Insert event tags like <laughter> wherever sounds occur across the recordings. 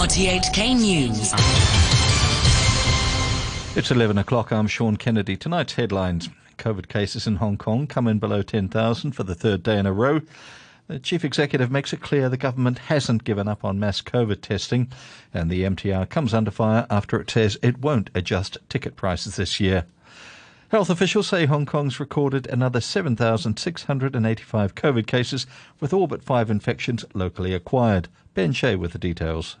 RTHK News. It's 11 o'clock. I'm Sean Kennedy. Tonight's headlines. COVID cases in Hong Kong come in below 10,000 for the third day in a row. The chief executive makes it clear the government hasn't given up on mass COVID testing, and the MTR comes under fire after it says it won't adjust ticket prices this year. Health officials say Hong Kong's recorded another 7,685 COVID cases, with all but five infections locally acquired. Ben Shea with the details.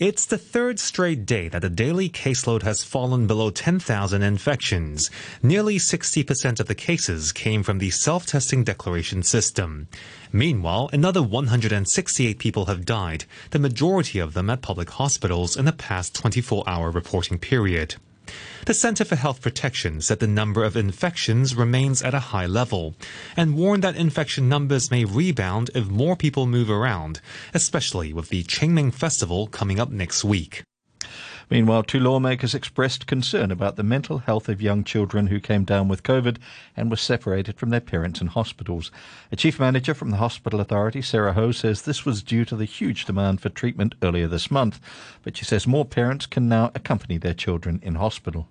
It's the third straight day that the daily caseload has fallen below 10,000 infections. Nearly 60% of the cases came from the self-testing declaration system. Meanwhile, another 168 people have died, the majority of them at public hospitals in the past 24-hour reporting period. The Center for Health Protection said the number of infections remains at a high level and warned that infection numbers may rebound if more people move around, especially with the Qingming Festival coming up next week. Meanwhile, two lawmakers expressed concern about the mental health of young children who came down with COVID and were separated from their parents in hospitals. A chief manager from the hospital authority, Sarah Ho, says this was due to the huge demand for treatment earlier this month, but she says more parents can now accompany their children in hospital.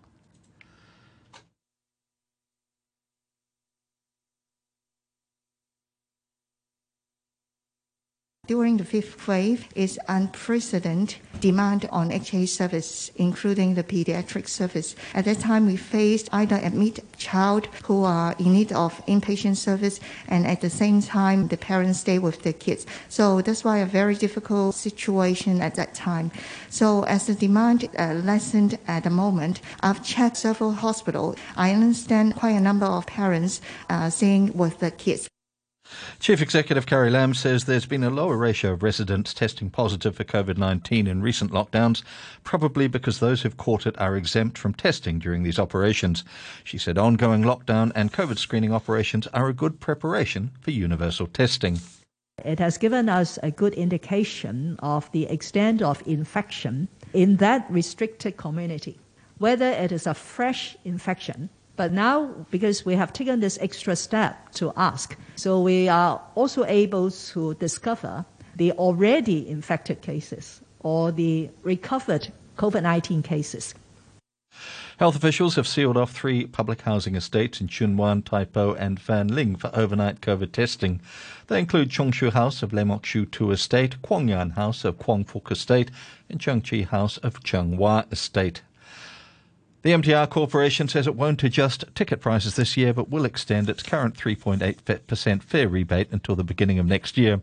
During the fifth wave is unprecedented demand on HA service, including the pediatric service. At that time, we faced either admit child who are in need of inpatient service, and at the same time, the parents stay with the kids. So that's why a very difficult situation at that time. So as the demand uh, lessened at the moment, I've checked several hospitals. I understand quite a number of parents uh, staying with the kids. Chief Executive Carrie Lam says there's been a lower ratio of residents testing positive for COVID 19 in recent lockdowns, probably because those who've caught it are exempt from testing during these operations. She said ongoing lockdown and COVID screening operations are a good preparation for universal testing. It has given us a good indication of the extent of infection in that restricted community, whether it is a fresh infection but now, because we have taken this extra step to ask, so we are also able to discover the already infected cases or the recovered COVID 19 cases. Health officials have sealed off three public housing estates in Chunwan, Wan, Tai Po, and Fanling for overnight COVID testing. They include Chongshu House of Lam Mok Siew Tu Estate, Kwong Yan House of Kwong Fuk Estate, and Chung Chi House of Chung Wah Estate. The MTR Corporation says it won't adjust ticket prices this year, but will extend its current 3.8% fare rebate until the beginning of next year.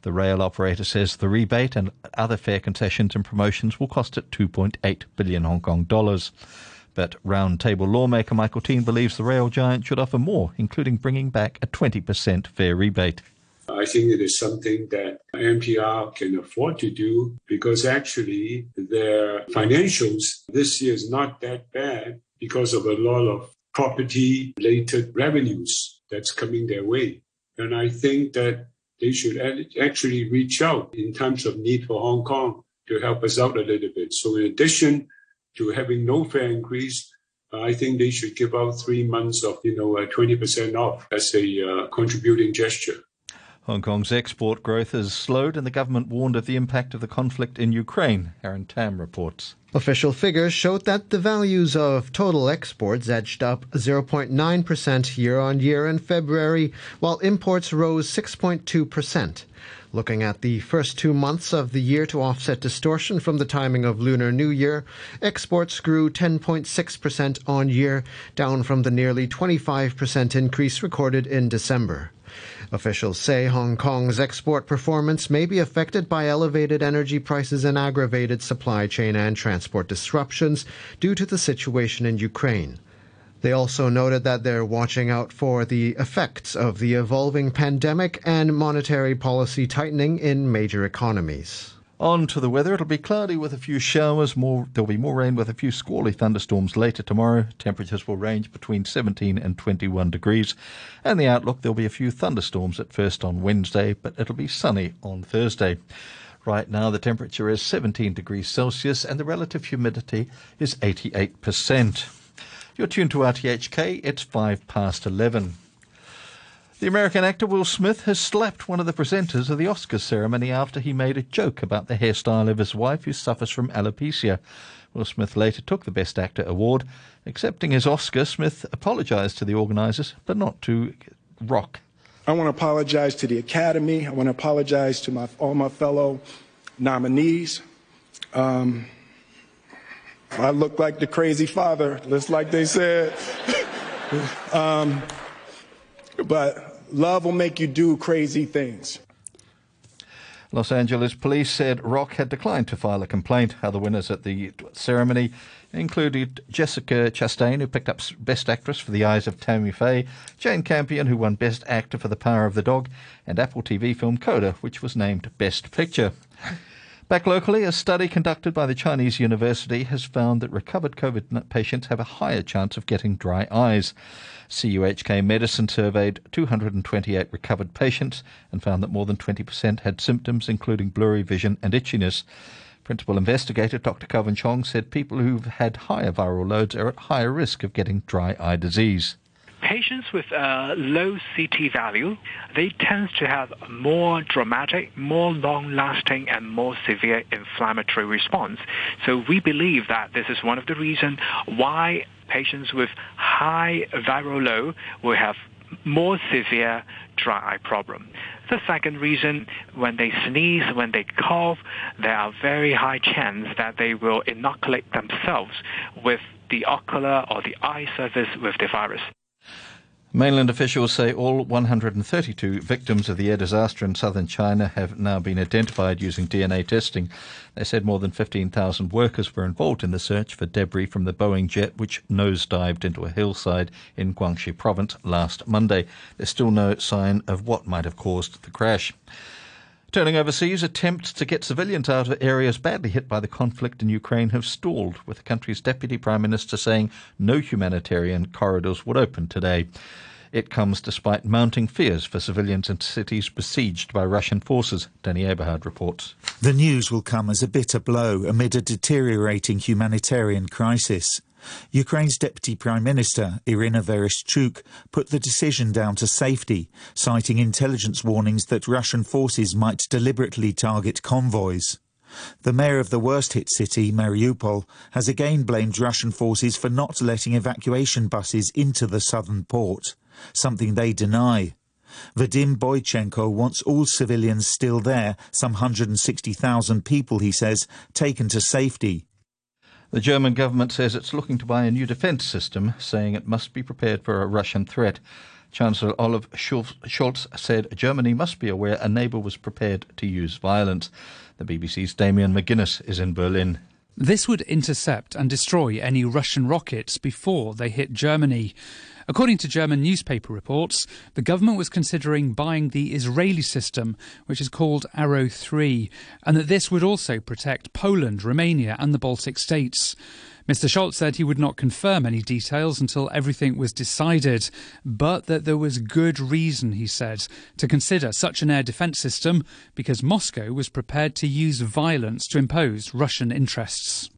The rail operator says the rebate and other fare concessions and promotions will cost it 2.8 billion Hong Kong dollars. But roundtable lawmaker Michael Tien believes the rail giant should offer more, including bringing back a 20% fare rebate. I think it is something that MTR can afford to do because actually their financials this year is not that bad because of a lot of property related revenues that's coming their way. And I think that they should actually reach out in terms of need for Hong Kong to help us out a little bit. So in addition to having no fare increase, I think they should give out three months of, you know, 20% off as a uh, contributing gesture. Hong Kong's export growth has slowed, and the government warned of the impact of the conflict in Ukraine. Aaron Tam reports. Official figures showed that the values of total exports edged up 0.9% year on year in February, while imports rose 6.2%. Looking at the first two months of the year to offset distortion from the timing of Lunar New Year, exports grew 10.6% on year, down from the nearly 25% increase recorded in December. Officials say Hong Kong's export performance may be affected by elevated energy prices and aggravated supply chain and transport disruptions due to the situation in Ukraine. They also noted that they're watching out for the effects of the evolving pandemic and monetary policy tightening in major economies. On to the weather. It'll be cloudy with a few showers. More there'll be more rain with a few squally thunderstorms later tomorrow. Temperatures will range between 17 and 21 degrees. And the outlook there'll be a few thunderstorms at first on Wednesday, but it'll be sunny on Thursday. Right now the temperature is 17 degrees Celsius and the relative humidity is 88%. You're tuned to RTHK. It's 5 past 11. The American actor Will Smith has slapped one of the presenters of the Oscars ceremony after he made a joke about the hairstyle of his wife, who suffers from alopecia. Will Smith later took the Best Actor award. Accepting his Oscar, Smith apologized to the organizers, but not to Rock. I want to apologize to the Academy. I want to apologize to my, all my fellow nominees. Um, I look like the crazy father, just like they said. <laughs> um, but Love will make you do crazy things. Los Angeles police said Rock had declined to file a complaint. Other winners at the ceremony included Jessica Chastain, who picked up Best Actress for The Eyes of Tammy Faye, Jane Campion, who won Best Actor for The Power of the Dog, and Apple TV film Coda, which was named Best Picture. Back locally, a study conducted by the Chinese university has found that recovered COVID patients have a higher chance of getting dry eyes. CUHK Medicine surveyed 228 recovered patients and found that more than 20% had symptoms including blurry vision and itchiness. Principal investigator Dr. Kelvin Chong said people who've had higher viral loads are at higher risk of getting dry eye disease patients with a low CT value, they tend to have more dramatic, more long-lasting, and more severe inflammatory response. So we believe that this is one of the reasons why patients with high viral load will have more severe dry eye problem. The second reason, when they sneeze, when they cough, there are very high chance that they will inoculate themselves with the ocular or the eye surface with the virus. Mainland officials say all 132 victims of the air disaster in southern China have now been identified using DNA testing. They said more than 15,000 workers were involved in the search for debris from the Boeing jet which nosedived into a hillside in Guangxi province last Monday. There's still no sign of what might have caused the crash. Turning overseas, attempts to get civilians out of areas badly hit by the conflict in Ukraine have stalled, with the country's deputy prime minister saying no humanitarian corridors would open today. It comes despite mounting fears for civilians in cities besieged by Russian forces, Danny Aeberhard reports. The news will come as a bitter blow amid a deteriorating humanitarian crisis. Ukraine's Deputy Prime Minister, Irina Vereshchuk, put the decision down to safety, citing intelligence warnings that Russian forces might deliberately target convoys. The mayor of the worst hit city, Mariupol, has again blamed Russian forces for not letting evacuation buses into the southern port something they deny. Vadim Boychenko wants all civilians still there, some 160,000 people, he says, taken to safety. The German government says it's looking to buy a new defence system, saying it must be prepared for a Russian threat. Chancellor Olaf Scholz said Germany must be aware a neighbour was prepared to use violence. The BBC's Damian McGuinness is in Berlin. This would intercept and destroy any Russian rockets before they hit Germany. According to German newspaper reports, the government was considering buying the Israeli system, which is called Arrow 3, and that this would also protect Poland, Romania, and the Baltic states. Mr. Scholz said he would not confirm any details until everything was decided, but that there was good reason, he said, to consider such an air defence system because Moscow was prepared to use violence to impose Russian interests.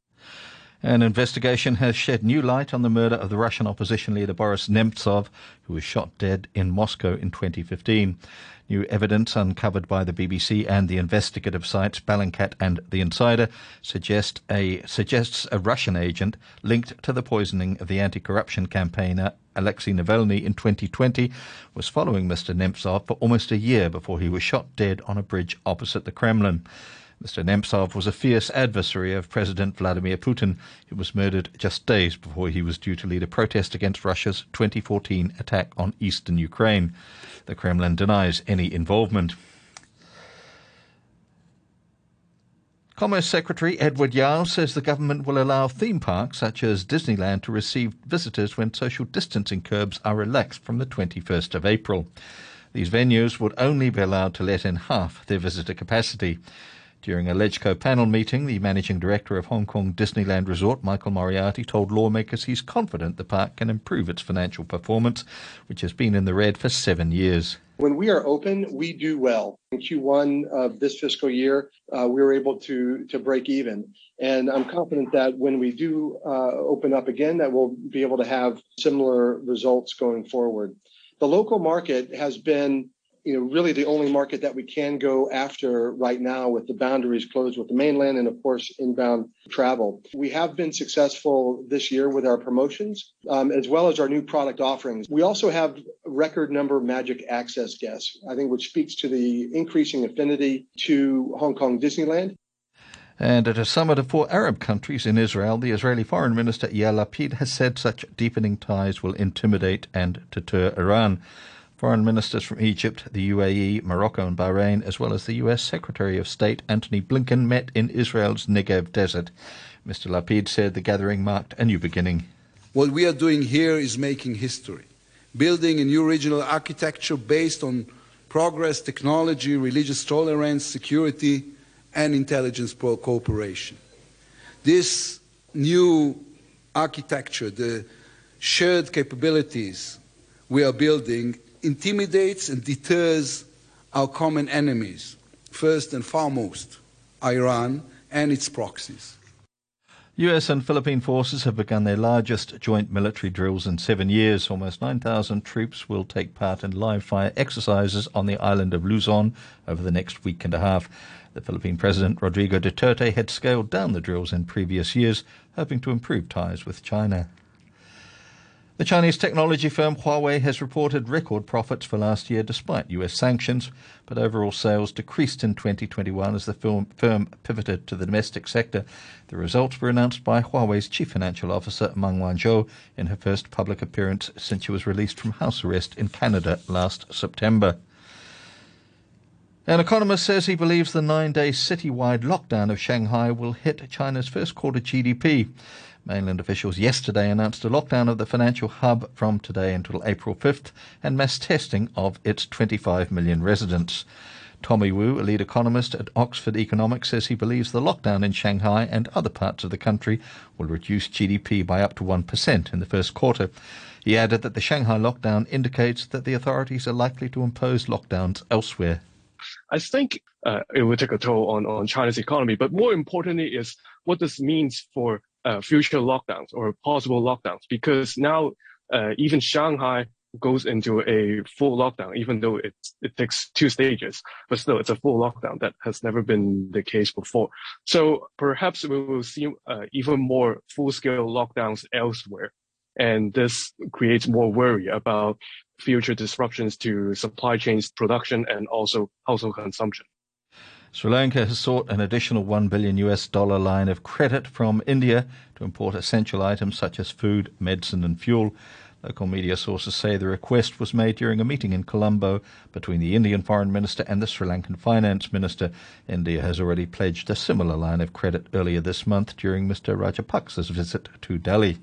An investigation has shed new light on the murder of the Russian opposition leader Boris Nemtsov, who was shot dead in Moscow in 2015. New evidence uncovered by the BBC and the investigative sites Bellingcat and The Insider suggest a, suggests a Russian agent linked to the poisoning of the anti-corruption campaigner Alexei Navalny in 2020 was following Mr. Nemtsov for almost a year before he was shot dead on a bridge opposite the Kremlin. Mr. Nemtsov was a fierce adversary of President Vladimir Putin, who was murdered just days before he was due to lead a protest against Russia's 2014 attack on eastern Ukraine. The Kremlin denies any involvement. Commerce Secretary Edward Yau says the government will allow theme parks such as Disneyland to receive visitors when social distancing curbs are relaxed from the 21st of April. These venues would only be allowed to let in half their visitor capacity. During a LegCo panel meeting, the managing director of Hong Kong Disneyland Resort, Michael Moriarty, told lawmakers he's confident the park can improve its financial performance, which has been in the red for seven years. When we are open, we do well. In Q1 of this fiscal year, uh, we were able to to break even, and I'm confident that when we do uh, open up again, that we'll be able to have similar results going forward. The local market has been you know, really the only market that we can go after right now with the boundaries closed with the mainland and, of course, inbound travel. We have been successful this year with our promotions um, as well as our new product offerings. We also have record number of Magic Access guests, I think, which speaks to the increasing affinity to Hong Kong Disneyland. And at a summit of four Arab countries in Israel, the Israeli Foreign Minister Yair Lapid has said such deepening ties will intimidate and deter Iran. Foreign ministers from Egypt, the UAE, Morocco, and Bahrain, as well as the US Secretary of State Antony Blinken, met in Israel's Negev desert. Mr. Lapid said the gathering marked a new beginning. What we are doing here is making history, building a new regional architecture based on progress, technology, religious tolerance, security, and intelligence cooperation. This new architecture, the shared capabilities we are building intimidates and deters our common enemies, first and foremost, Iran and its proxies. US and Philippine forces have begun their largest joint military drills in seven years. Almost 9,000 troops will take part in live fire exercises on the island of Luzon over the next week and a half. The Philippine President Rodrigo Duterte had scaled down the drills in previous years, hoping to improve ties with China. The Chinese technology firm Huawei has reported record profits for last year despite US sanctions, but overall sales decreased in 2021 as the firm pivoted to the domestic sector. The results were announced by Huawei's chief financial officer Meng Wanzhou in her first public appearance since she was released from house arrest in Canada last September. An economist says he believes the nine day citywide lockdown of Shanghai will hit China's first quarter GDP. Mainland officials yesterday announced a lockdown of the financial hub from today until April 5th and mass testing of its 25 million residents. Tommy Wu, a lead economist at Oxford Economics, says he believes the lockdown in Shanghai and other parts of the country will reduce GDP by up to 1% in the first quarter. He added that the Shanghai lockdown indicates that the authorities are likely to impose lockdowns elsewhere. I think uh, it will take a toll on, on China's economy, but more importantly is what this means for uh, future lockdowns or possible lockdowns because now uh, even Shanghai goes into a full lockdown, even though it, it takes two stages, but still it's a full lockdown that has never been the case before. So perhaps we will see uh, even more full scale lockdowns elsewhere. And this creates more worry about future disruptions to supply chains, production, and also household consumption. Sri Lanka has sought an additional 1 billion US dollar line of credit from India to import essential items such as food, medicine, and fuel. Local media sources say the request was made during a meeting in Colombo between the Indian Foreign Minister and the Sri Lankan Finance Minister. India has already pledged a similar line of credit earlier this month during Mr. Rajapaksa's visit to Delhi.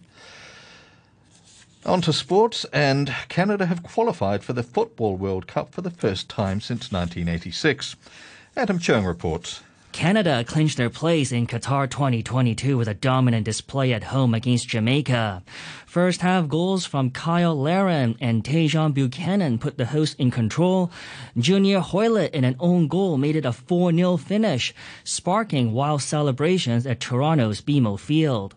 On to sports, and Canada have qualified for the Football World Cup for the first time since 1986. Adam Chung reports. Canada clinched their place in Qatar 2022 with a dominant display at home against Jamaica. First half goals from Cyle Larin and Tajon Buchanan put the hosts in control. Junior Hoilett in an own goal made it a 4-0 finish, sparking wild celebrations at Toronto's BMO Field.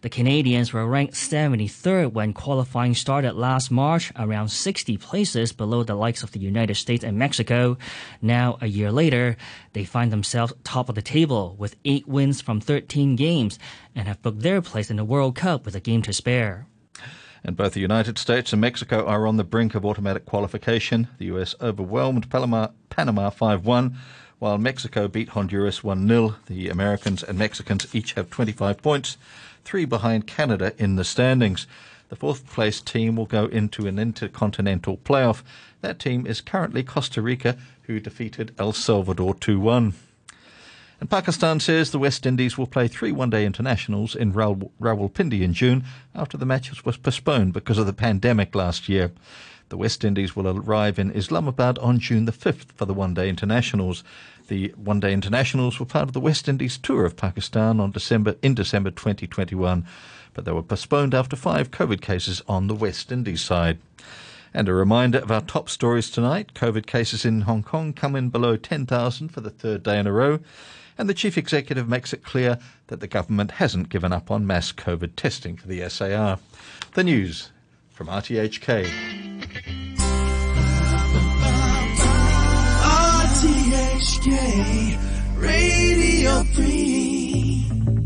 The Canadians were ranked 73rd when qualifying started last March, around 60 places below the likes of the United States and Mexico. Now, a year later, they find themselves top of the table with eight wins from 13 games and have booked their place in the World Cup with a game to spare. And both the United States and Mexico are on the brink of automatic qualification. The US overwhelmed Panama 5 1 while Mexico beat Honduras 1 0. The Americans and Mexicans each have 25 points three behind Canada in the standings. The fourth place team will go into an intercontinental playoff. That team is currently Costa Rica, who defeated El Salvador 2 1. And Pakistan says the West Indies will play three one day internationals in Rawalpindi in June after the matches was postponed because of the pandemic last year. The West Indies will arrive in Islamabad on June the 5th for the one day internationals. The one day internationals were part of the West Indies tour of Pakistan on December in December 2021, but they were postponed after five COVID cases on the West Indies side. And a reminder of our top stories tonight COVID cases in Hong Kong come in below 10,000 for the third day in a row. And the chief executive makes it clear that the government hasn't given up on mass COVID testing for the SAR. The news from RTHK. HK Radio Free.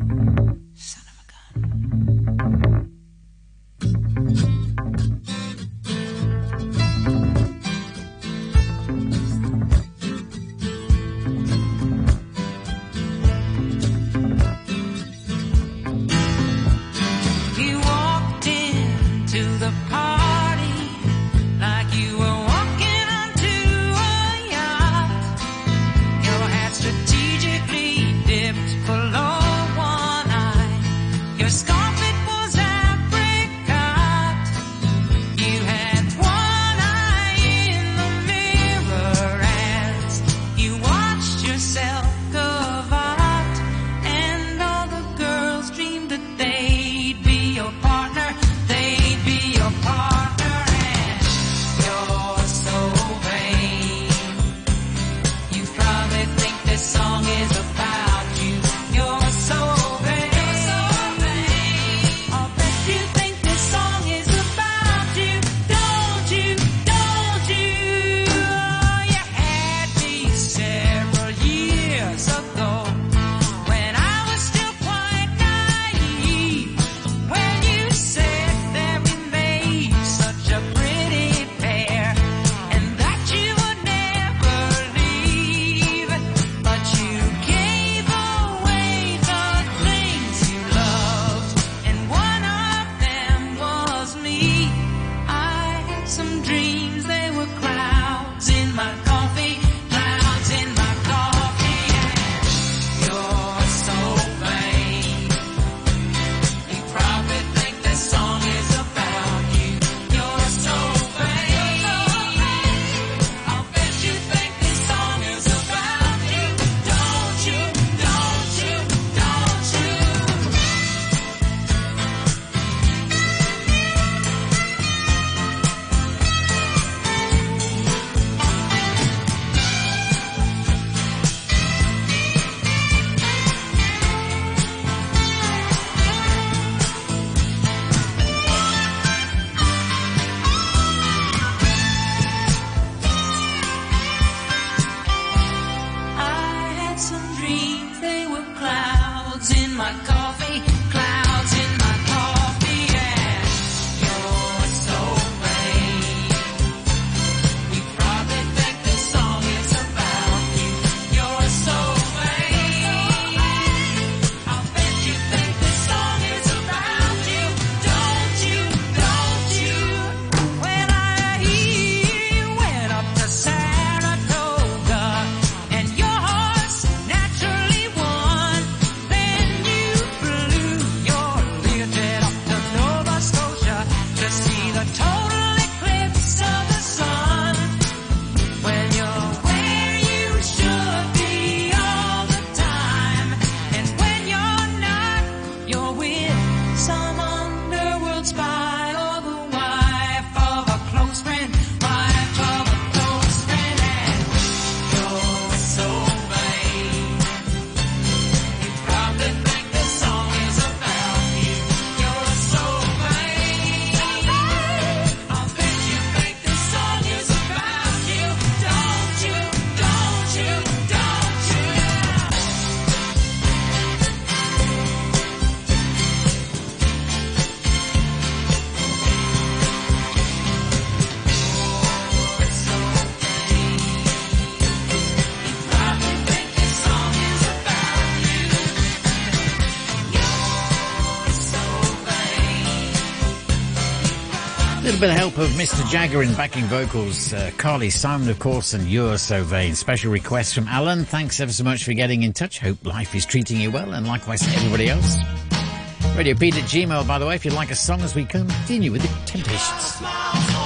of Mr. Jagger in backing vocals, uh, Carly Simon, of course, and You're So Vain. Special request from Alan. Thanks ever so much for getting in touch. Hope life is treating you well, and likewise everybody else. Radio Pete at Gmail, by the way, if you'd like a song as we continue with the Temptations.